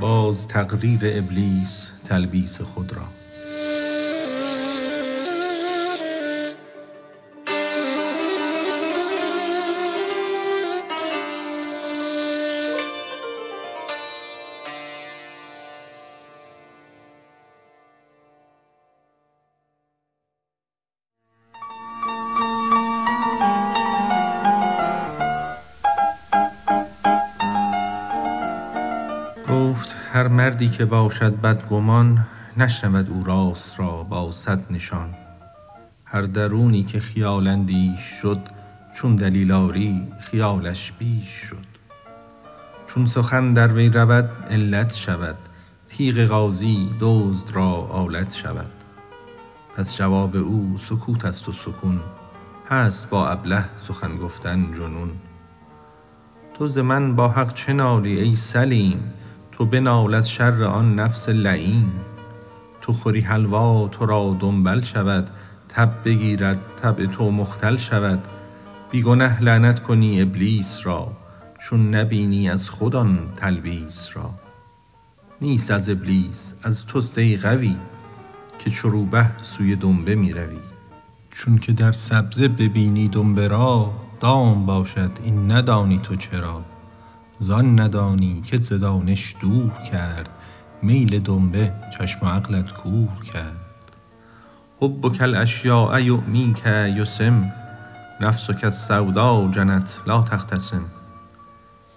باز تقریر ابلیس تلبیس خود را. گفت هر مردی که باشد بدگمان نشنود او راست را با صد نشان. هر درونی که خیال اندیش شد چون دلیل آری خیالش بیش شد. چون سخن در وی رود علت شود. تیغ غازی دزد را آلت شود. پس جواب او سکوت است و سکون. هست با ابله سخن گفتن جنون. تو ز من با حق چه نالی ای سلیم؟ تو بنال از شر آن نفس لییم تو خوری حلوا تو را دنبل شود. تب بگیرد طبع تو مختل شود. بی گنه لعنت کنی ابلیس را چون نبینی از خود آن تلبیس را. نیست از ابلیس از توست ای غوی که چو روبه سوی دنبه می روی. چونک در سبزه ببینی دنبه را دام باشد این ندانی تو چرا. زان ندانی کت ز دانش دور کرد میل دنبه چشم و عقلت کور کرد. حبک الاشیاء یعمیک یسم نفسک السودا جنت لا تختصم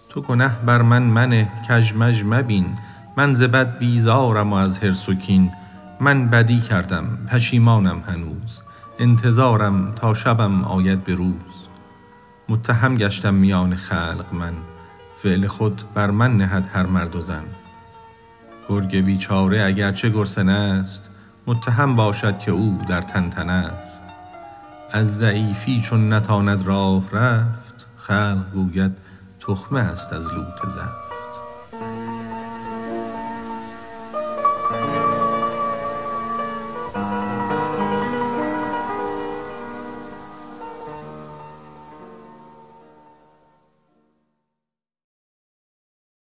تو گنه بر من منه مژ مبین. من ز بد بیزارم و از حرص و کین. من بدی کردم پشیمانم هنوز. انتظارم تا شبم آید به روز. متهم گشتم میان خلق من. فعل خود بر من نهد هر مرد و زن. گرگ بیچاره اگر چه گرسنه ست متهم باشد که او در طنطنه ست از ضعیفی چون نتاند راه رفت خلق گوید تخمه است از لوت زفت